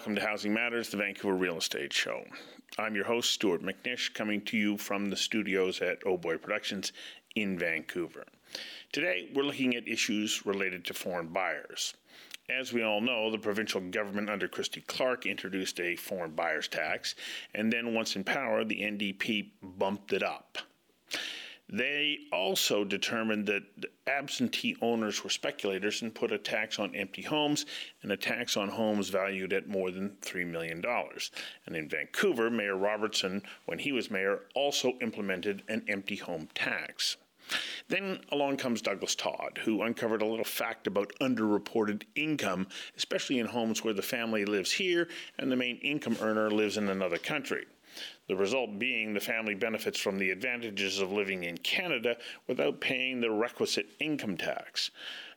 Welcome to Housing Matters, the Vancouver Real Estate Show. I'm your host, Stuart McNish, coming to you from the studios at Oh Boy Productions in Vancouver. Today, we're looking at issues related to foreign buyers. As we all know, the provincial government under Christy Clark introduced a foreign buyers tax, and then once in power, the NDP bumped it up. They also determined that absentee owners were speculators and put a tax on empty homes and a tax on homes valued at more than $3 million. And in Vancouver, Mayor Robertson, when he was mayor, also implemented an empty home tax. Then along comes Douglas Todd, who uncovered a little fact about underreported income, especially in homes where the family lives here and the main income earner lives in another country. The result being the family benefits from the advantages of living in Canada without paying the requisite income tax.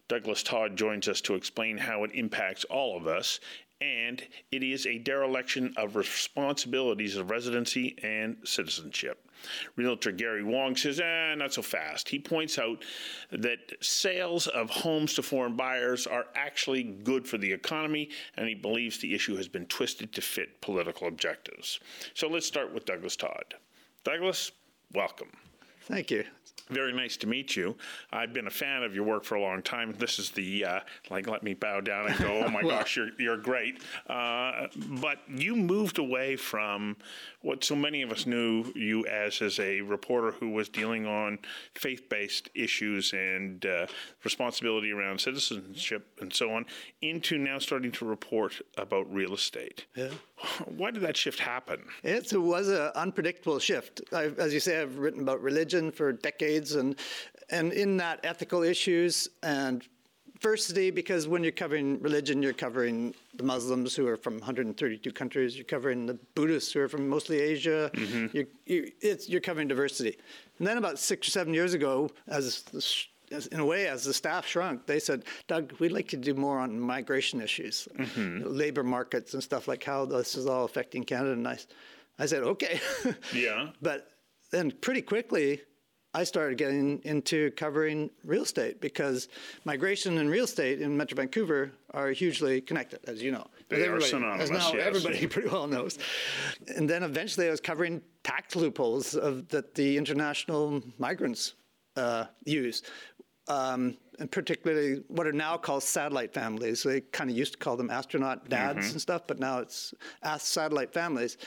Douglas Todd joins us to explain how it impacts all of us, and it is a dereliction of responsibilities of residency and citizenship. Realtor Gary Wong says, eh, not so fast. He points out that sales of homes to foreign buyers are actually good for the economy, and he believes the issue has been twisted to fit political objectives. So let's start with Douglas Todd. Douglas, welcome. Thank you. Very nice to meet you. I've been a fan of your work for a long time. This is the uh, like let me bow down and go. Oh my gosh, you're you're great. Uh, but you moved away from what so many of us knew you as as a reporter who was dealing on faith-based issues and uh, responsibility around citizenship and so on, into now starting to report about real estate. Yeah. Why did that shift happen? It was an unpredictable shift. I, as you say, I've written about religion for decades, and and in that ethical issues and diversity because when you're covering religion, you're covering the Muslims who are from 132 countries. You're covering the Buddhists who are from mostly Asia. Mm-hmm. You're, you, you're, covering diversity. And then about six or seven years ago, as, as in a way, as the staff shrunk, they said, Doug, we'd like to do more on migration issues, mm-hmm. labor markets and stuff like how this is all affecting Canada. And I, I said, okay. yeah. But then pretty quickly, I started getting into covering real estate because migration and real estate in Metro Vancouver are hugely connected, as you know. They are synonymous. As now yes. everybody pretty well knows. And then eventually I was covering tax loopholes of, that the international migrants uh, use. Um, and particularly what are now called satellite families. They kind of used to call them astronaut dads mm-hmm. and stuff, but now it's satellite families.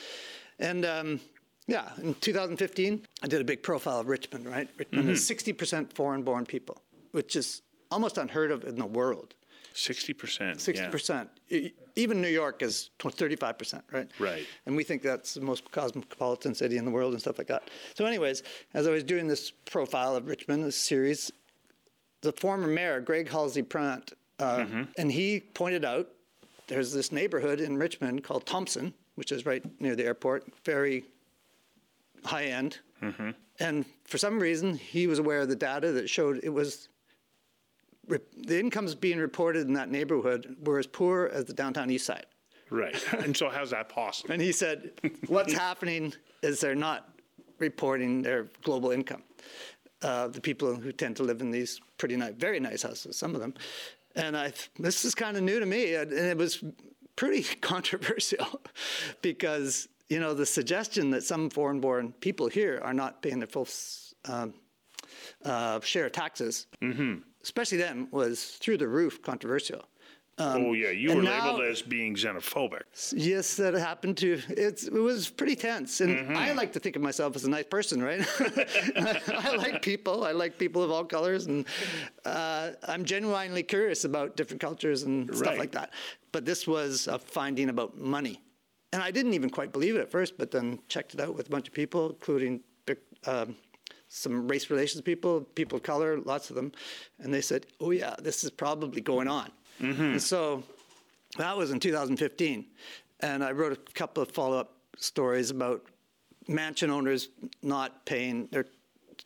And um, yeah, in 2015, I did a big profile of Richmond, right? Richmond mm-hmm. is 60% foreign born people, which is almost unheard of in the world. 60%. 60%. Yeah. Even New York is 35%, right? Right. And we think that's the most cosmopolitan city in the world and stuff like that. So, anyways, as I was doing this profile of Richmond, this series, the former mayor, Greg Halsey-Brandt, uh, mm-hmm. and he pointed out there's this neighborhood in Richmond called Thompson, which is right near the airport, very high end. Mm-hmm. And for some reason, he was aware of the data that showed it was the incomes being reported in that neighborhood were as poor as the downtown east side. Right. and so, how's that possible? And he said, what's happening is they're not reporting their global income. Uh, the people who tend to live in these pretty nice, very nice houses, some of them. And I, this is kind of new to me, and it was pretty controversial because you know, the suggestion that some foreign born people here are not paying their full um, uh, share of taxes mm-hmm. especially then, was through the roof controversial. Um, oh yeah, you were now, labeled as being xenophobic. Yes, that happened to. It's, it was pretty tense, and mm-hmm. I like to think of myself as a nice person, right? I like people. I like people of all colors, and uh, I'm genuinely curious about different cultures and stuff right. like that. But this was a finding about money, and I didn't even quite believe it at first, but then checked it out with a bunch of people, including. Um, some race relations people, people of color, lots of them, and they said, "Oh yeah, this is probably going on." Mm-hmm. And so that was in 2015. And I wrote a couple of follow up stories about mansion owners not paying, they're,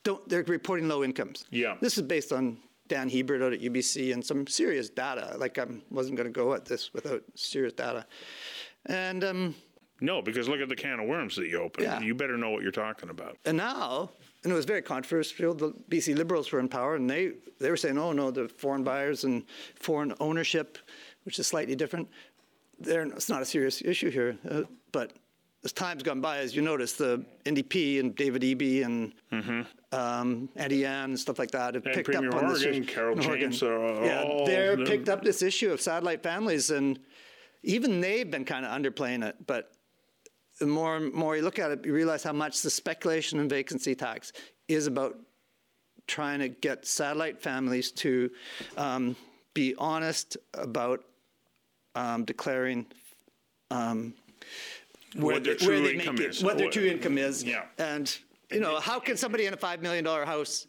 don't, they're reporting low incomes. Yeah. This is based on Dan Hiebert out at UBC and some serious data. Like I wasn't going to go at this without serious data. And um, no, because look at the can of worms that you opened. Yeah. You better know what you're talking about. And now, and it was very controversial. The BC Liberals were in power, and they they were saying, "Oh no, the foreign buyers and foreign ownership, which is slightly different. They're, it's not a serious issue here." Uh, but as time's gone by, as you notice, the NDP and David Eby and mm-hmm. um, Andy Yan and stuff like that have and picked Premier up on this Carole James, are yeah, they're picked up this issue of satellite families, and even they've been kind of underplaying it, but the more and more you look at it, you realize how much the speculation and vacancy tax is about trying to get satellite families to um, be honest about um, declaring um, where, what their true where income it, is. What their true income is. Yeah. And, you know, how can somebody in a $5 million house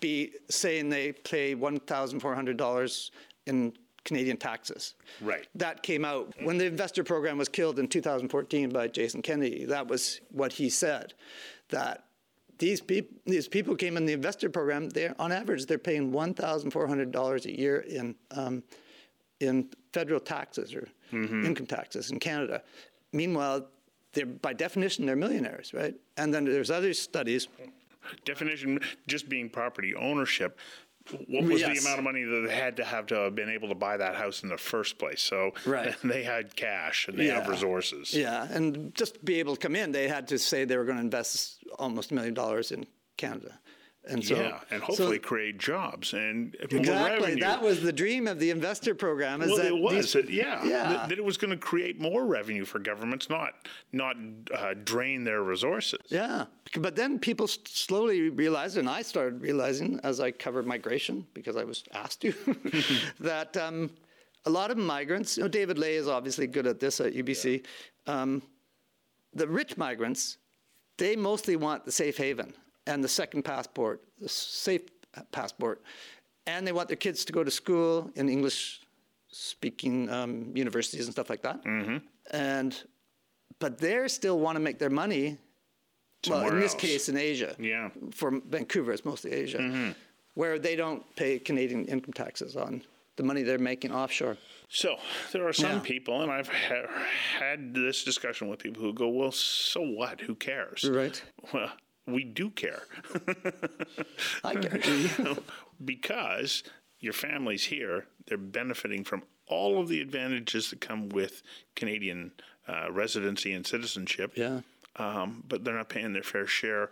be saying they pay $1,400 in Canadian taxes. Right. That came out when the investor program was killed in 2014 by Jason Kenney. That was what he said, that these people these people came in the investor program. They on average they're paying one thousand four hundred dollars a year in um, in federal taxes or mm-hmm. income taxes in Canada. Meanwhile, they're by definition they're millionaires, right? And then there's other studies. Definition just being property ownership what was yes. the amount of money that they had to have to have been able to buy that house in the first place? So right. they had cash and they yeah. have resources. Yeah, and just to be able to come in, they had to say they were going to invest almost a million dollars in Canada. And so, yeah, and hopefully so, create jobs and exactly that was the dream of the investor program. Is well, that it was, these, yeah, yeah. That, it was going to create more revenue for governments, not not uh, drain their resources. Yeah, but then people slowly realized, and I started realizing as I covered migration because I was asked to, that um, a lot of migrants. You know, David Ley is obviously good at this at UBC. Yeah. Um, the rich migrants, they mostly want the safe haven and the second passport, the safe passport. And they want their kids to go to school in English speaking um, universities and stuff like that. Mm-hmm. And but they still want to make their money. Somewhere well, in this case, in Asia. Yeah. For Vancouver, it's mostly Asia, mm-hmm. where they don't pay Canadian income taxes on the money they're making offshore. So there are some yeah. people, and I've ha- had this discussion with people who go, "Well, so what? Who cares?" Right. Well, we do care. I care. because your family's here, they're benefiting from all of the advantages that come with Canadian uh, residency and citizenship. Yeah. Um, but they're not paying their fair share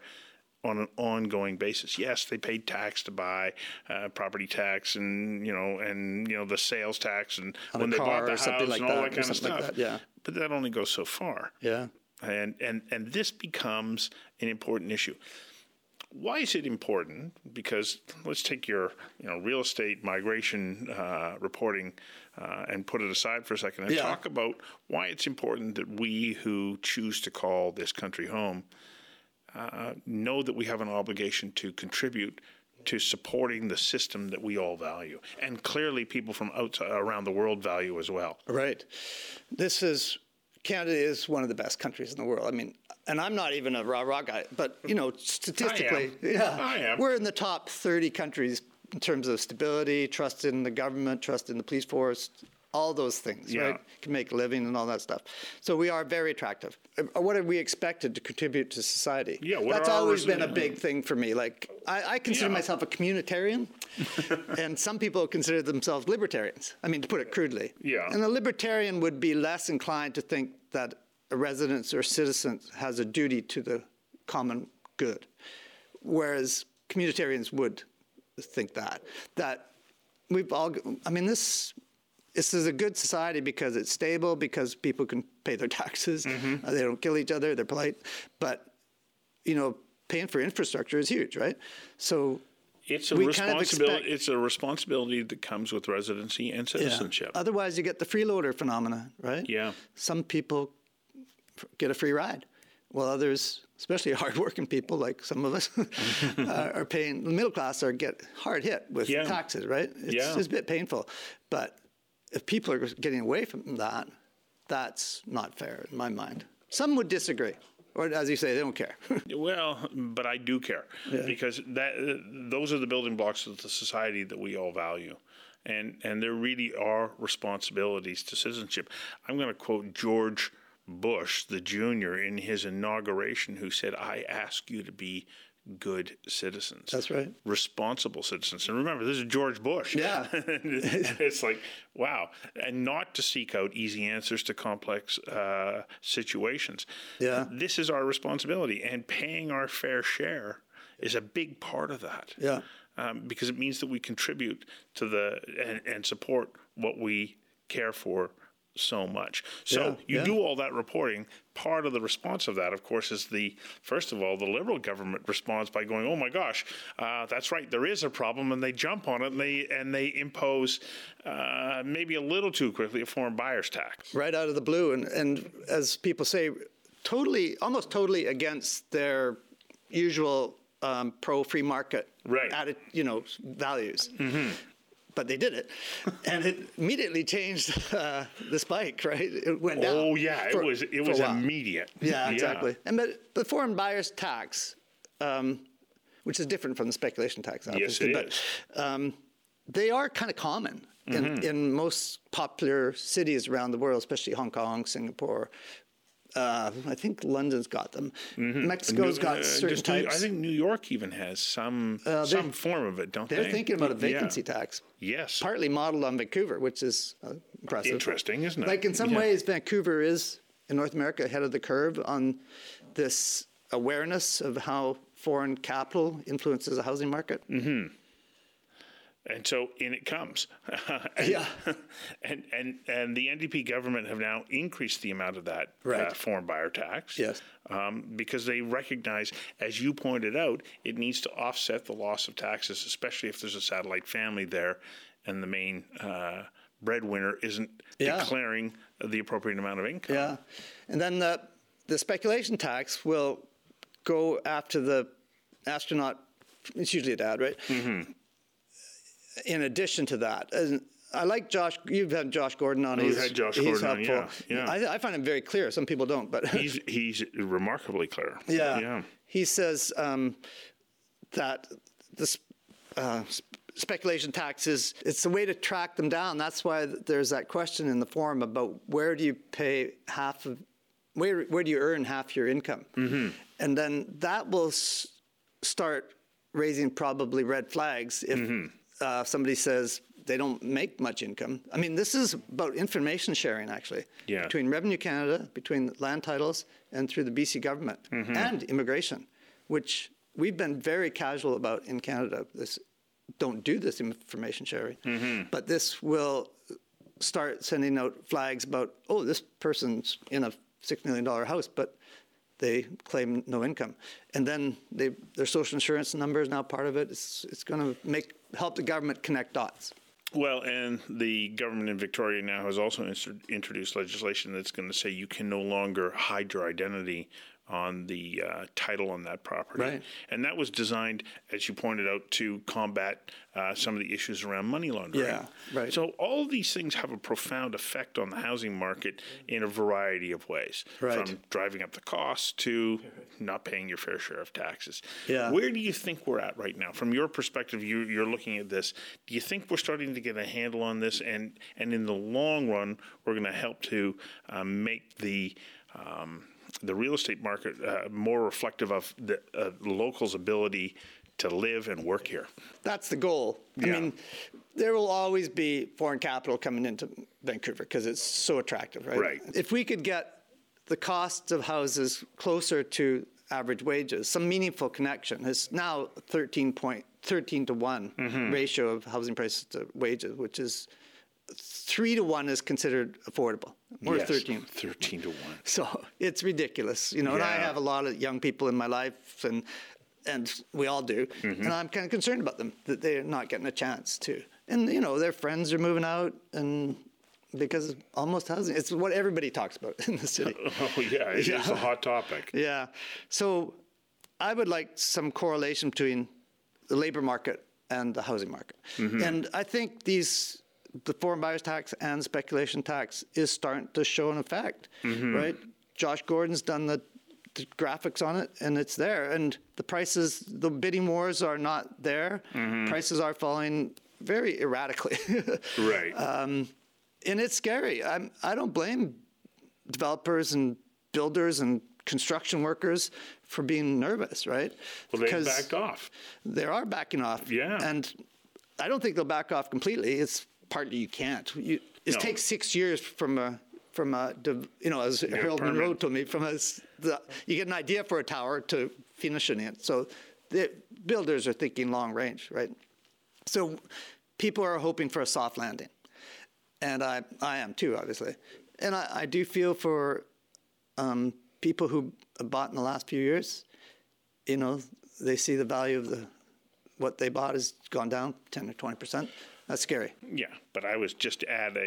on an ongoing basis. Yes, they paid tax to buy uh, property tax and you know and you know the sales tax and on when they bought the house like and all that, that kind of stuff. Like that, yeah. But that only goes so far. Yeah. And, and, and this becomes an important issue. Why is it important? Because let's take your you know real estate migration uh, reporting uh, and put it aside for a second and yeah. talk about why it's important that we who choose to call this country home uh, know that we have an obligation to contribute to supporting the system that we all value, and clearly people from outside around the world value as well. Right. This is Canada is one of the best countries in the world. I mean, and I'm not even a rah rah guy, but you know, statistically, yeah, I am. we're in the top 30 countries in terms of stability, trust in the government, trust in the police force, all those things, yeah. right? Can make a living and all that stuff. So we are very attractive. Uh, what are we expected to contribute to society? Yeah, that's always been a big thing for me. Like I, I consider yeah. myself a communitarian, and some people consider themselves libertarians. I mean, to put it crudely. Yeah. And a libertarian would be less inclined to think that a resident or citizen has a duty to the common good, whereas communitarians would think that that we've all. I mean, this this is a good society because it's stable, because people can pay their taxes, mm-hmm. uh, they don't kill each other, they're polite. But you know, paying for infrastructure is huge, right? So it's a responsibility. Kind of it's a responsibility that comes with residency and citizenship. Yeah. Otherwise, you get the freeloader phenomena, right? Yeah. Some people get a free ride, while others, especially hardworking people like some of us, uh, are paying. The middle class are get hard hit with yeah. taxes, right? It's, yeah. it's a bit painful, but if people are getting away from that, that's not fair in my mind. Some would disagree. Or as you say, they don't care. well, but I do care yeah. because that those are the building blocks of the society that we all value. And, and there really are responsibilities to citizenship. I'm going to quote George Bush, the junior, in his inauguration, who said, I ask you to be good citizens. That's right. Responsible citizens. And remember, this is George Bush. Yeah. it's like, wow. And not to seek out easy answers to complex uh, situations. Yeah. This is our responsibility. And paying our fair share is a big part of that. Yeah. Um, because it means that we contribute to the and, and support what we care for so much. So yeah, you yeah. do all that reporting. Part of the response of that, of course, is the first of all, the Liberal government responds by going, "Oh my gosh, uh, that's right, there is a problem," and they jump on it and they and they impose uh, maybe a little too quickly a foreign buyers tax right out of the blue, and and as people say, totally, almost totally against their usual um, pro free market right. added, you know, values. Mm-hmm but they did it, and it immediately changed uh, the spike. Right, it went down. Oh yeah, for, it was it was immediate. Yeah, exactly. Yeah. And but the foreign buyers tax, um, which is different from the speculation tax, obviously, yes, it but um, they are kind of common. In, mm-hmm. in most popular cities around the world, especially Hong Kong, Singapore, uh, I think London's got them. Mm-hmm. Mexico's New, got uh, certain types. I think New York even has some uh, some form of it, don't they're they? They're thinking about a vacancy yeah. tax. Yes. Partly modeled on Vancouver, which is uh, impressive. Interesting, isn't it? Like in some yeah. ways, Vancouver is in North America ahead of the curve on this awareness of how foreign capital influences the housing market. Mm-hmm and so in it comes. and, yeah. And, and and the NDP government have now increased the amount of that uh, right. uh, foreign buyer tax. Yes. Um, because they recognize, as you pointed out, it needs to offset the loss of taxes, especially if there's a satellite family there, and the main uh, breadwinner isn't yeah. declaring the appropriate amount of income. Yeah. And then the the speculation tax will go after the astronaut. It's usually a dad, right? Mm-hmm in addition to that, I like Josh. You've had Josh Gordon on. We've had Josh Gordon helpful. on. Yeah, yeah. I, I, find him very clear. Some people don't, but he's he's remarkably clear. Yeah, yeah. He says um, that this uh, speculation taxes. It's a way to track them down. That's why there's that question in the forum about where do you pay half of where where do you earn half your income, mm-hmm. and then that will s- start raising probably red flags if. Mm-hmm uh, somebody says they don't make much income. I mean, this is about information sharing, actually, yeah. between Revenue Canada, between land titles, and through the BC government mm-hmm. and immigration, which we've been very casual about in Canada. This don't do this information sharing, mm-hmm. but this will start sending out flags about, oh, this person's in a six million dollar house, but they claim no income, and then they, their social insurance number is now part of it. It's, it's going to make help the government connect dots. Well, and the government in Victoria now has also introduced legislation that's going to say you can no longer hide your identity on the uh, title on that property. Right. And that was designed, as you pointed out, to combat uh, some of the issues around money laundering. Yeah, right. So all of these things have a profound effect on the housing market in a variety of ways, right. from driving up the costs to not paying your fair share of taxes. Yeah. Where do you think we're at right now? From your perspective, you, you're looking at this. Do you think we're starting to get a handle on this? And, and in the long run, we're going to help to um, make the um, the real estate market uh, more reflective of the uh, locals' ability to live and work here. That's the goal. Yeah. I mean, there will always be foreign capital coming into Vancouver because it's so attractive, right? Right. If we could get the costs of houses closer to average wages, some meaningful connection. It's now 13 point 13 to one Mm-hmm. ratio of housing prices to wages, which is three to one is considered affordable, or Yes, 13. 13 to 1. So it's ridiculous, you know. And I have a lot of young people in my life, and and we all do. Mm-hmm. And I'm kind of concerned about them that they're not getting a chance to. And you know, their friends are moving out, and because almost housing, it's what everybody talks about in the city. Oh, yeah, it is Yeah. a hot topic. Yeah. So I would like some correlation between the labor market and the housing market. And I think these the foreign buyers tax and speculation tax is starting to show an effect, mm-hmm. right? Josh Gordon's done the, the graphics on it and it's there and the prices the bidding wars are not there. Mm-hmm. Prices are falling very erratically. Right. Um, and it's scary. I'm, I don't blame developers and builders and construction workers for being nervous, right? well, they backed off. They are backing off. Yeah. And I don't think they'll back off completely. It's partly you can't. You, it No. takes six years from a from a you know as Harold Monroe told me from a the, you get an idea for a tower to finishing it. So the builders are thinking long range, right? So people are hoping for a soft landing, and I I am too, obviously, and I, I do feel for um, people who bought in the last few years. You know, they see the value of the what they bought has gone down ten or twenty percent. That's scary. Yeah, but I was just at a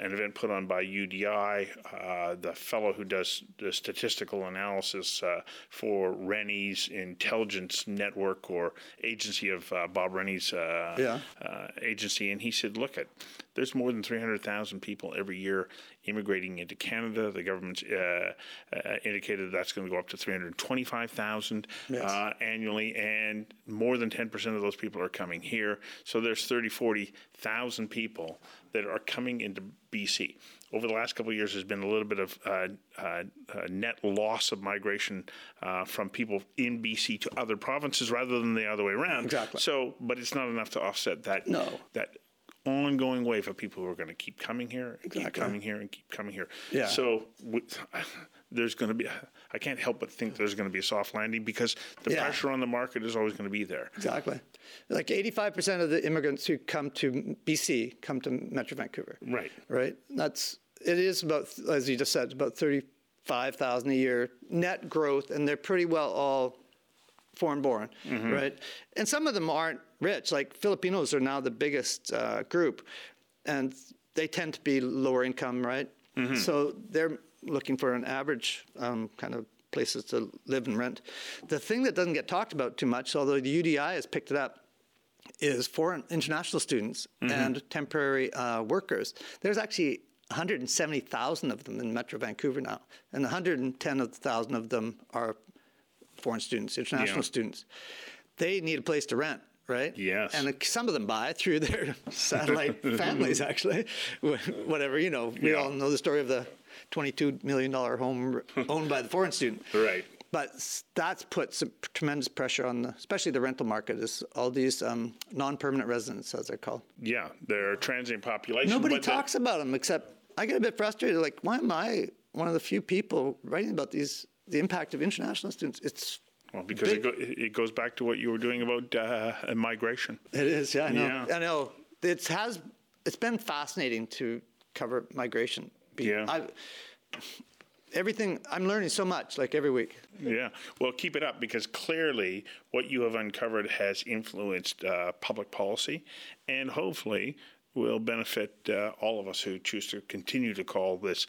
uh, an event put on by UDI. Uh, the fellow who does the statistical analysis uh, for Rennie's intelligence network or agency of uh, Bob Rennie's uh, Yeah. uh, agency, and he said, "Look at there's more than 300,000 people every year immigrating into Canada. The government's uh, uh, indicated that's going to go up to 325,000 uh, annually, and more than 10% of those people are coming here. So there's 30, 40,000 people that are coming into BC. Over the last couple of years, there's been a little bit of uh, uh, uh, net loss of migration uh, from people in BC to other provinces rather than the other way around. Exactly. So, but it's not enough to offset that. No. That ongoing wave of people who are going to keep coming here, and keep coming here, and keep coming here. Yeah. So there's going to be. I can't help but think there's going to be a soft landing because the Yeah. pressure on the market is always going to be there. Exactly. Like 85% of the immigrants who come to BC come to Metro Vancouver. Right. Right. That's it is about as you just said about 35,000 a year net growth, and they're pretty well all foreign born, right? And some of them aren't rich. Like Filipinos are now the biggest uh, group, and they tend to be lower income, right? So they're looking for an average um, kind of places to live and rent. The thing that doesn't get talked about too much, although the UDI has picked it up, is foreign international students and temporary uh, workers. There's actually 170,000 of them in Metro Vancouver now, and 110,000 of them are foreign students, international Yeah. students. They need a place to rent, right? Yes. And some of them buy through their satellite families, actually. Whatever, you know, we Yeah. all know the story of the $22 million home owned by the foreign student. Right. But that's put some tremendous pressure on, the, especially the rental market, is all these um, non-permanent residents, as they're called. Yeah, they're transient population. Nobody talks about them except I get a bit frustrated. Like, why am I one of the few people writing about these the impact of international students? It's Well, because it, go, it goes back to what you were doing about uh, migration. it is. Yeah, I know. Yeah. I know. It has. It's been fascinating to cover migration. Yeah. I, everything. I'm learning so much. Like every week. Yeah. Well, keep it up because clearly what you have uncovered has influenced uh, public policy and hopefully will benefit uh, all of us who choose to continue to call this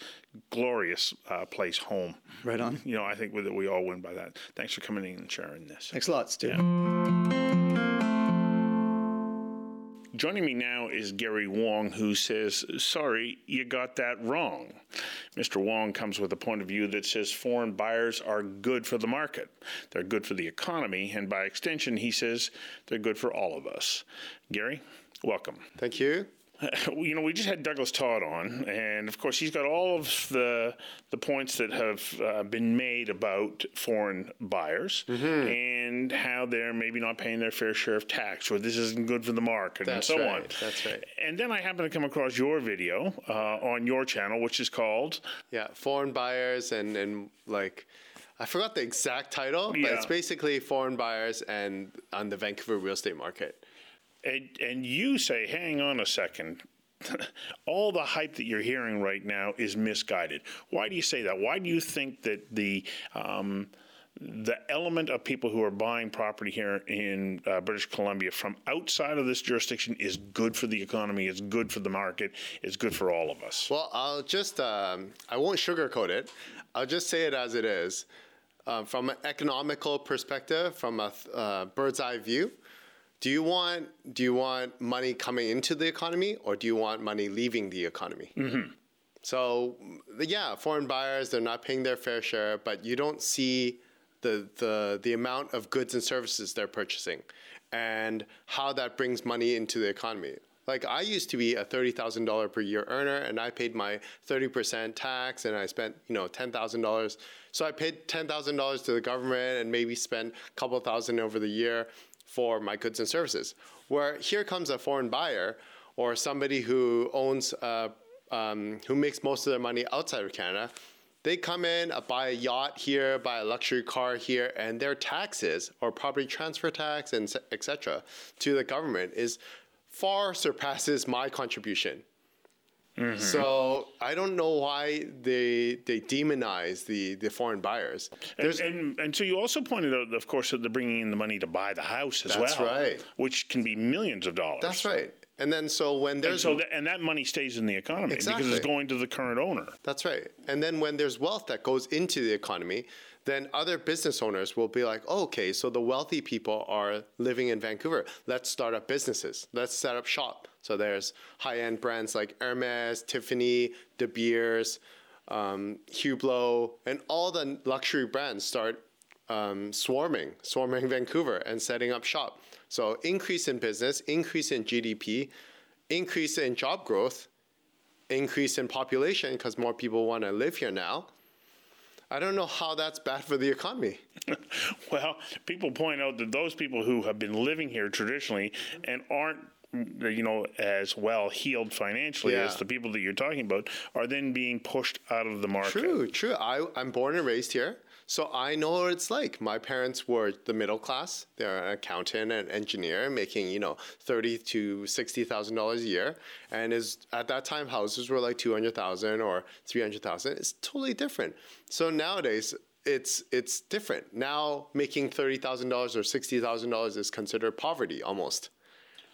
glorious uh, place home. Right on. You know, I think that we all win by that. Thanks for coming in and sharing this. Thanks a lot, Stu. Joining me now is Gary Wong, who says, Sorry, you got that wrong. Mr. Wong comes with a point of view that says foreign buyers are good for the market. They're good for the economy, and by extension, he says they're good for all of us. Gary, welcome. Thank you. You know, we just had Douglas Todd on, and of course, he's got all of the the points that have uh, been made about foreign buyers Mm-hmm. and how they're maybe not paying their fair share of tax, or this isn't good for the market, That's and so right, on. that's right. And then I happened to come across your video uh, on your channel, which is called Yeah, foreign buyers and and like I forgot the exact title, but it's basically foreign buyers and on the Vancouver real estate market. And, and you say, hang on a second. All the hype that you're hearing right now is misguided. Why do you say that? Why do you think that the um, the element of people who are buying property here in uh, British Columbia from outside of this jurisdiction is good for the economy, it's good for the market, it's good for all of us? Well, I'll just, um, I won't sugarcoat it. I'll just say it as it is. Um, from an economical perspective, from a uh, bird's eye view, do you want do you want money coming into the economy or do you want money leaving the economy? Mm-hmm. So, yeah, foreign buyers they're not paying their fair share, but you don't see the the the amount of goods and services they're purchasing, and how that brings money into the economy. Like I used to be a thirty thousand dollar per year earner, and I paid my thirty percent tax, and I spent you know ten thousand dollars. So I paid ten thousand dollars to the government, and maybe spent a couple thousand over the year for my goods and services. Where here comes a foreign buyer or somebody who owns, uh, um, who makes most of their money outside of Canada. They come in, uh, buy a yacht here, buy a luxury car here, and their taxes or property transfer tax and etc. to the government is far surpasses my contribution. Mm-hmm. So I don't know why they they demonize the, the foreign buyers. And, and, and so you also pointed out, of course, that they're bringing in the money to buy the house as That's well, right. which can be millions of dollars. That's right. And then so when And there's so that, and that money stays in the economy because it's going to the current owner. That's right. And then when there's wealth that goes into the economy, then other business owners will be like, oh, okay, so the wealthy people are living in Vancouver. Let's start up businesses. Let's set up shop. So there's high end brands like Hermes, Tiffany, De Beers, um, Hublot, and all the luxury brands start um, swarming, swarming Vancouver and setting up shop. So increase in business, increase in GDP, increase in job growth, increase in population because more people want to live here now. I don't know how that's bad for the economy. Well, people point out that those people who have been living here traditionally and aren't you know as well heeled financially Yeah. as the people that you're talking about are then being pushed out of the market. True, true. I, I'm born and raised here, so I know what it's like. My parents were the middle class. They're an accountant and engineer, making you know thirty to sixty thousand dollars a year, and is at that time houses were like two hundred thousand or three hundred thousand. It's totally different. So nowadays. It's it's different now. Making thirty thousand dollars or sixty thousand dollars is considered poverty almost,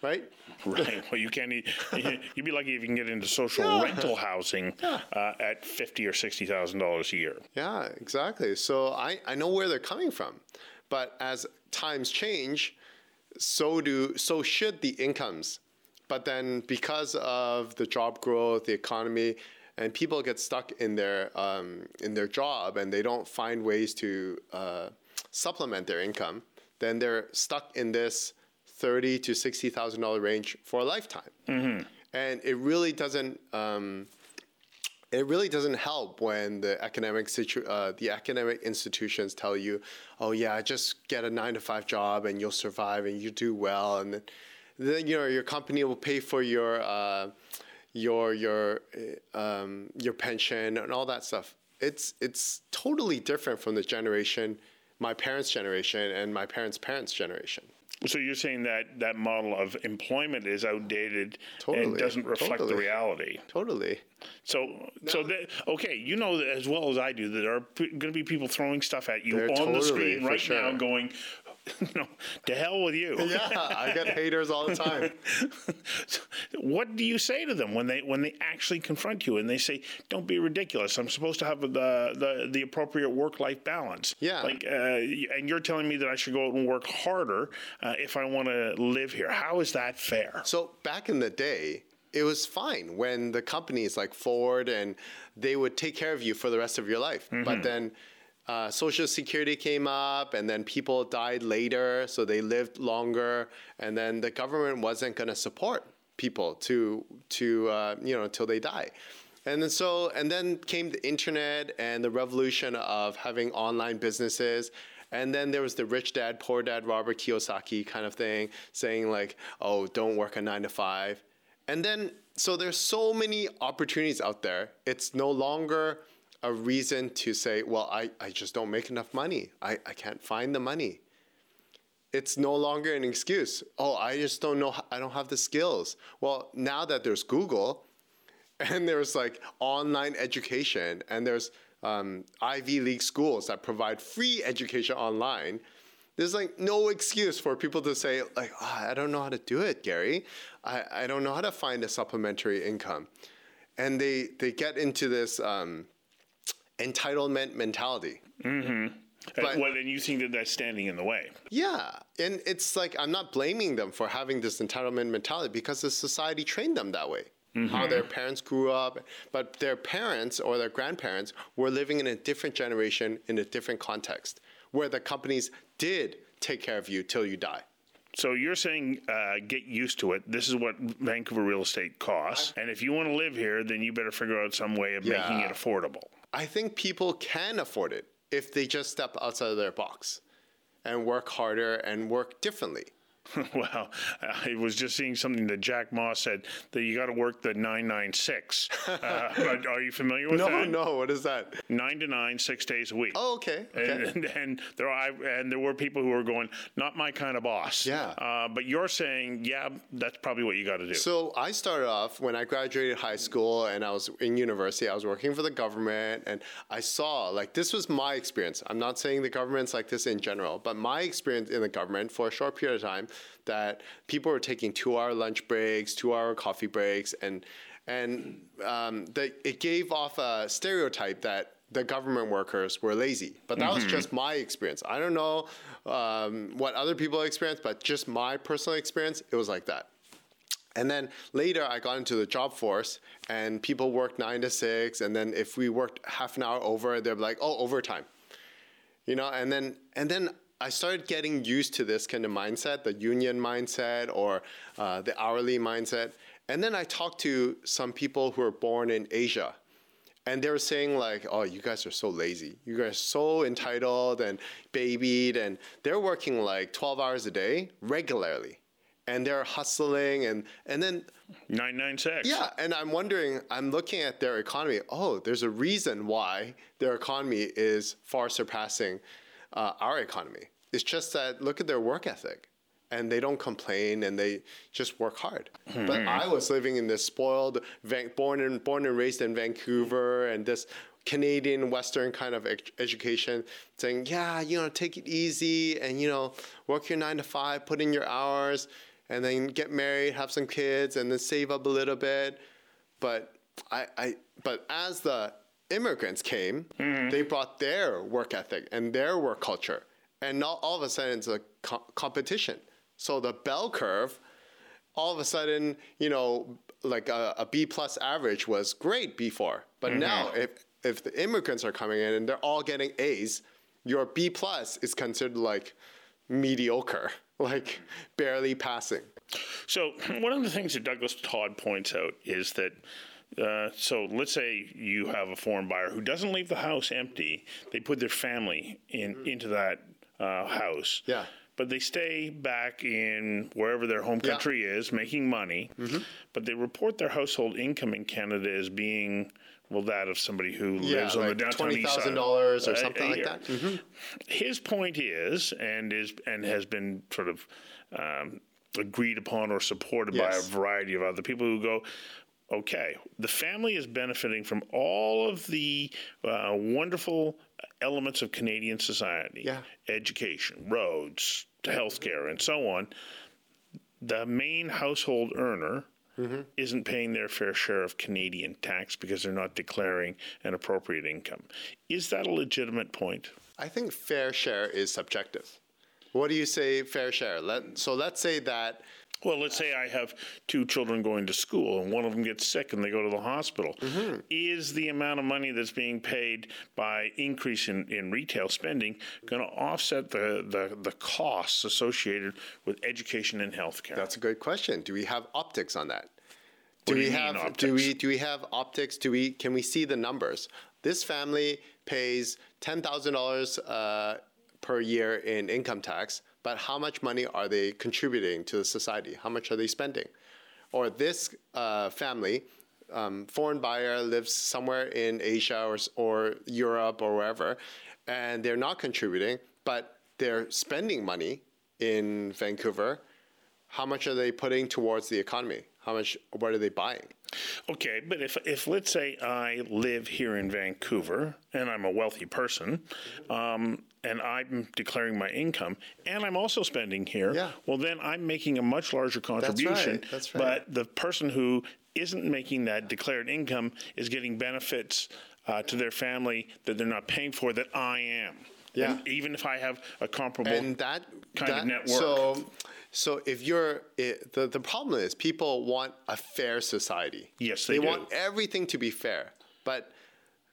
right? Right. Well, you can't. e- You'd be lucky if you can get into social Yeah. rental housing uh, at fifty or sixty thousand dollars a year. Yeah, exactly. So I, I know where they're coming from. But as times change, so do so should the incomes. But then because of the job growth, the economy, and people get stuck in their um, in their job and they don't find ways to uh, supplement their income, then they're stuck in this thirty to sixty thousand dollar range for a lifetime. And it really doesn't. Um, it really doesn't help when the academic situ- uh, the academic institutions tell you, "Oh yeah, just get a nine to five job and you'll survive and you do well, and then, then you know your company will pay for your uh, your your uh, um, your pension and all that stuff." It's it's totally different from the generation, my parents' generation and my parents' parents' generation. So you're saying that that model of employment is outdated and doesn't reflect the reality. Totally. So, so that, okay, you know as well as I do that there are going to be people throwing stuff at you on the screen right sure. now, going, you know, to hell with you. Yeah, I get haters all the time. what do you say to them when they when they actually confront you and they say, "Don't be ridiculous. I'm supposed to have the the, the appropriate work life balance." Yeah. Like, uh, and you're telling me that I should go out and work harder uh, if I want to live here. How is that fair? So back in the day, it was fine when the companies like Ford and they would take care of you for the rest of your life. But then uh, Social Security came up, and then people died later, so they lived longer, and then the government wasn't going to support people to to uh, you know until they die. And then so and then came the internet and the revolution of having online businesses. And then there was the rich dad, poor dad, Robert Kiyosaki kind of thing, saying like, "Oh, don't work a nine to five. And then so there's so many opportunities out there. It's no longer a reason to say, well, I, I just don't make enough money. I, I can't find the money. It's no longer an excuse. Oh, I just don't know. I don't have the skills. Well, now that there's Google and there's like online education and there's um, Ivy League schools that provide free education online, there's like no excuse for people to say like oh, i don't know how to do it gary I, I don't know how to find a supplementary income and they they get into this um, entitlement mentality Mm-hmm. But- well, and you think that that's standing in the way. yeah and it's like i'm not blaming them for having this entitlement mentality because the society trained them that way how their parents grew up but their parents or their grandparents were living in a different generation in a different context where the companies did take care of you till you die So you're saying uh, get used to it. This is what Vancouver real estate costs, and if you want to live here, then you better figure out some way of making it affordable. I think people can afford it if they just step outside of their box and work harder and work differently. well, I was just seeing something that Jack Moss said that you got to work the 996. Uh, but are you familiar with No, that? no, no. what is that? Nine to nine, six days a week. Oh, okay. okay. And, and there are, and there were people who were going, not my kind of boss. Yeah. Uh, but you're saying, yeah, that's probably what you got to do. So I started off when I graduated high school and I was in university. I was working for the government, and I saw like this was my experience. I'm not saying the government's like this in general, but my experience in the government for a short period of time that people were taking two-hour lunch breaks, two-hour coffee breaks, and and um, the, it gave off a stereotype that the government workers were lazy. But that was just my experience. I don't know um, what other people experienced, but just my personal experience, it was like that. And then later, I got into the job force, and people worked nine to six. And then if we worked half an hour over, they're like, "Oh, overtime," you know. And then and then I started getting used to this kind of mindset, the union mindset or uh, the hourly mindset. And then I talked to some people who were born in Asia, and they were saying like, "Oh, you guys are so lazy. You guys are so entitled and babied, and they're working like 12 hours a day regularly." And they're hustling, and and then 996. yeah, and I'm wondering, I'm looking at their economy. Oh, there's a reason why their economy is far surpassing uh, our economy. It's just that look at their work ethic, and they don't complain, and they just work hard. But I was living in this spoiled, Van- born and born and raised in Vancouver, and this Canadian Western kind of ed- education, saying, yeah, you know, take it easy, and you know, work your nine to five, put in your hours and then get married, have some kids, and then save up a little bit. But I, I but as the immigrants came, mm-hmm. they brought their work ethic and their work culture, and now all of a sudden it's a co- competition. So the bell curve, all of a sudden, you know, like a, a B plus average was great before, but mm-hmm. now if if the immigrants are coming in and they're all getting A's, your B plus is considered like mediocre, like barely passing. So one of the things that Douglas Todd points out is that. Uh, so let's say you have a foreign buyer who doesn't leave the house empty. They put their family in into that uh, house. Yeah. But they stay back in wherever their home Yeah. country is, making money. But they report their household income in Canada as being well that of somebody who Yeah, lives on the downtown east side. $20,000 or Uh, something like that. Mhm. His point is, and is, and has been sort of um, agreed upon or supported by a variety of other people who go, okay, the family is benefiting from all of the uh, wonderful elements of Canadian society, Yeah. education, roads, healthcare, and so on. The main household earner isn't paying their fair share of Canadian tax because they're not declaring an appropriate income. Is that a legitimate point? I think fair share is subjective. What do you say fair share? Let, so let's say that Well, let's say I have two children going to school and one of them gets sick and they go to the hospital. Is the amount of money that's being paid by increase in, in retail spending going to offset the, the, the costs associated with education and healthcare? That's a good question. Do we have optics on that? What do we have optics? do we do we have optics? Do we can we see the numbers? This family pays ten thousand uh, dollars per year in income tax, but how much money are they contributing to the society? How much are they spending? Or this uh, family um, foreign buyer lives somewhere in Asia or, or Europe or wherever, and they're not contributing, but they're spending money in Vancouver, how much are they putting towards the economy? How much? What are they buying? Okay, but if if let's say I live here in Vancouver and I'm a wealthy person, um, and I'm declaring my income, and I'm also spending here, Yeah. well then I'm making a much larger contribution. that's right. That's right. But the person who isn't making that declared income is getting benefits uh, to their family that they're not paying for that I am. Yeah. And even if I have a comparable and that kind that, of network. So, so if you're it, the the problem is people want a fair society. Yes, they do. want everything to be fair, but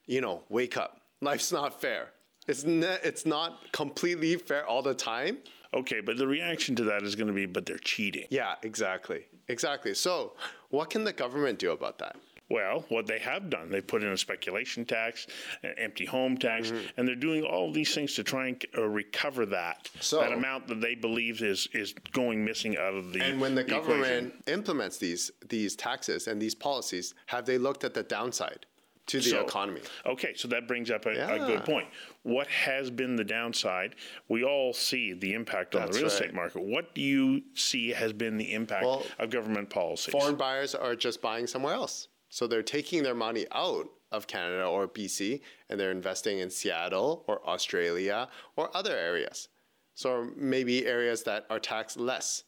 you know, wake up. Life's not fair. It's not. It's not completely fair all the time. okay, but the reaction to that is going to be, but they're cheating. Yeah, exactly, exactly. So, what can the government do about that? Well, what they have done, they put in a speculation tax, an empty home tax, Mm-hmm. and they're doing all these things to try and uh, recover that So- that amount that they believe is is going missing out of the And when the equation. government implements these these taxes and these policies, have they looked at the downside to the So- economy? Okay, so that brings up a, a good point. What has been the downside? We all see the impact on That's the real right. estate market. What do you see has been the impact Well, of government policies? foreign buyers are just buying somewhere else. So they're taking their money out of Canada or BC and they're investing in Seattle or Australia or other areas. So maybe areas that are taxed less.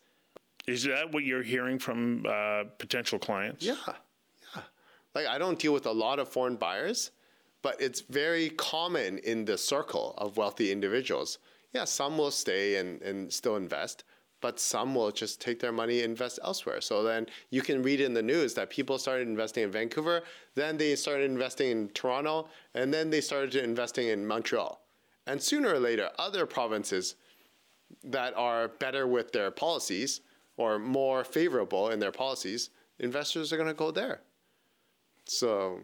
Is that what you're hearing from uh, potential clients? Yeah. Yeah. Like I don't deal with a lot of foreign buyers, but it's very common in the circle of wealthy individuals. Yeah, some will stay and, and still invest, but some will just take their money and invest elsewhere. So then you can read in the news that people started investing in Vancouver, then they started investing in Toronto, and then they started investing in Montreal. And sooner or later, other provinces that are better with their policies or more favorable in their policies, investors are going to go there. So,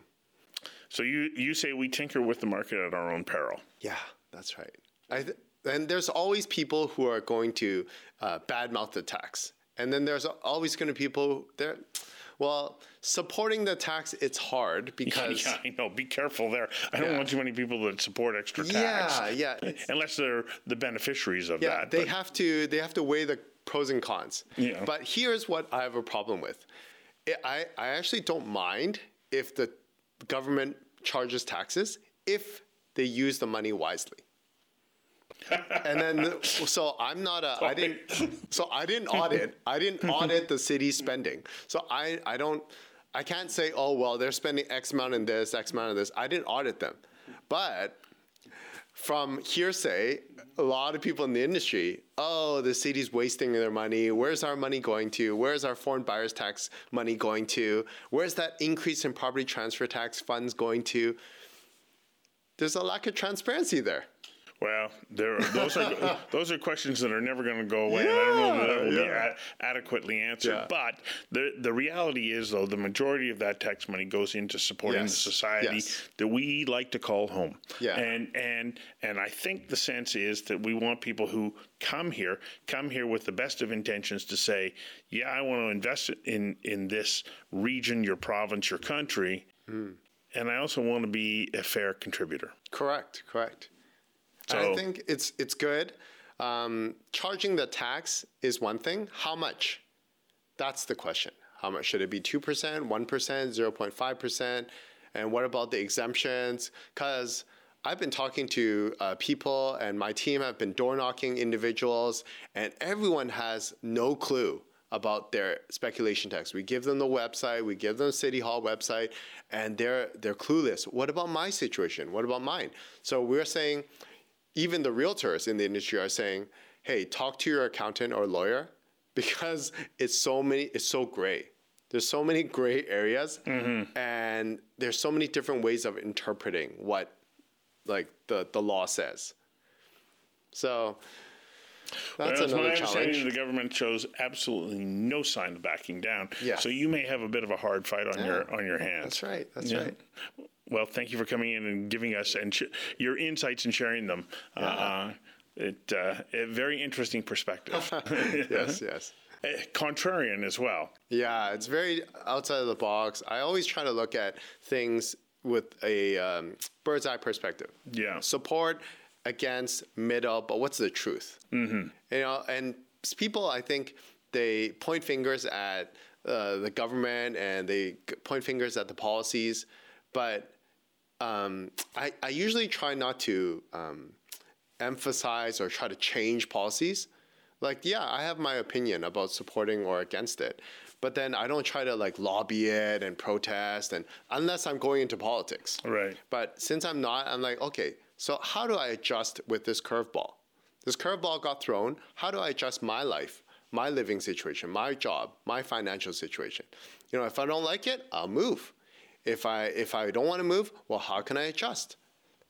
So you you say we tinker with the market at our own peril. yeah, that's right. I th- and there's always people who are going to uh, badmouth the tax, and then there's always going to be people there. Well, supporting the tax it's hard because yeah, I know. Be careful there. I don't Yeah. want too many people that support extra tax. yeah, yeah, Unless they're the beneficiaries of yeah, that. they but- have to they have to weigh the pros and cons. Yeah. But here's what I have a problem with. I, I actually don't mind if the government charges taxes if they use the money wisely. and then so I'm not a I didn't so I didn't audit I didn't audit the city's spending. So I I don't I can't say oh well they're spending X amount in this X amount of this. I didn't audit them. But from hearsay, a lot of people in the industry, oh, the city's wasting their money. Where's our money going to? Where's our foreign buyers tax money going to? Where's that increase in property transfer tax funds going to? There's a lack of transparency there. Well, there are, those are those are questions that are never going to go away. and I don't know that that will be a- adequately answered. Yeah. But the the reality is, though, the majority of that tax money goes into supporting Yes, the society yes. that we like to call home. Yeah. And and and I think the sense is that we want people who come here come here with the best of intentions to say, yeah, I want to invest in in this region, your province, your country. Hmm. And I also want to be a fair contributor. Correct, correct. So- I think it's it's good. Um, charging the tax is one thing. How much? That's the question. How much should it be? Two percent, one percent, zero point five percent, and what about the exemptions? Because I've been talking to uh, people, and my team have been door knocking individuals, and everyone has no clue about their speculation tax. We give them the website, we give them City Hall website, and they're they're clueless. What about my situation? What about mine? So we're saying, even the realtors in the industry are saying, hey, talk to your accountant or lawyer because it's so many, it's so gray. There's so many gray areas, mm-hmm. and there's so many different ways of interpreting what, like the the law says. So that's well, my another understanding challenge. the government shows absolutely no sign of backing down. Yeah. So you may have a bit of a hard fight on your on your hands. That's right. That's Yeah. right. Well, thank you for coming in and giving us and sh- your insights and sharing them. Uh, it, uh, a very interesting perspective. Yes, yes. uh, contrarian as well. Yeah, it's very outside of the box. I always try to look at things with a um, bird's eye perspective. Yeah. Support against middle, but what's the truth? Mm-hmm. You know, and people, I think they point fingers at uh, the government and they point fingers at the policies, but um, I, I usually try not to um, emphasize or try to change policies. Like, yeah, I have my opinion about supporting or against it, but then I don't try to like lobby it and protest, and unless I'm going into politics. Right. But since I'm not, I'm like, okay, so how do I adjust with this curveball? This curveball got thrown. How do I adjust my life, my living situation, my job, my financial situation? You know, if I don't like it, I'll move. If I if I don't want to move, well, how can I adjust?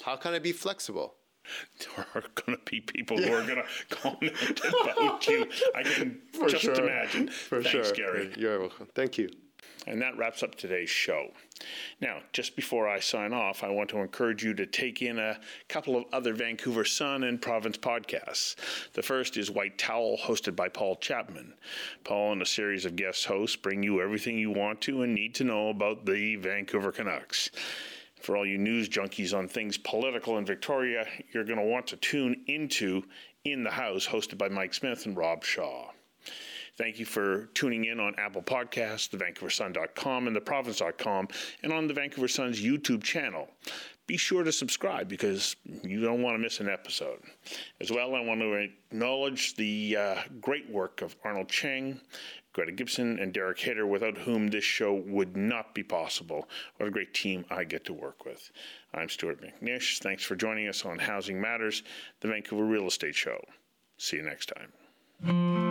How can I be flexible? There are going to be people who are going to comment about you. I can just sure. imagine. For Thanks, sure. Gary. You're welcome. Thank you. And that wraps up today's show. Now, just before I sign off, I want to encourage you to take in a couple of other Vancouver Sun and Province podcasts. The first is White Towel, hosted by Paul Chapman. Paul and a series of guest hosts bring you everything you want to and need to know about the Vancouver Canucks. For all you news junkies on things political in Victoria, you're going to want to tune into In the House, hosted by Mike Smyth and Rob Shaw. Thank you for tuning in on Apple Podcasts, thevancouversun.com, and theprovince.com, and on the Vancouver Sun's YouTube channel. Be sure to subscribe because you don't want to miss an episode. As well, I want to acknowledge the uh, great work of Arnold Chang, Greta Gibson, and Derek Hader, without whom this show would not be possible. What a great team I get to work with. I'm Stuart McNish. Thanks for joining us on Housing Matters, the Vancouver Real Estate Show. See you next time.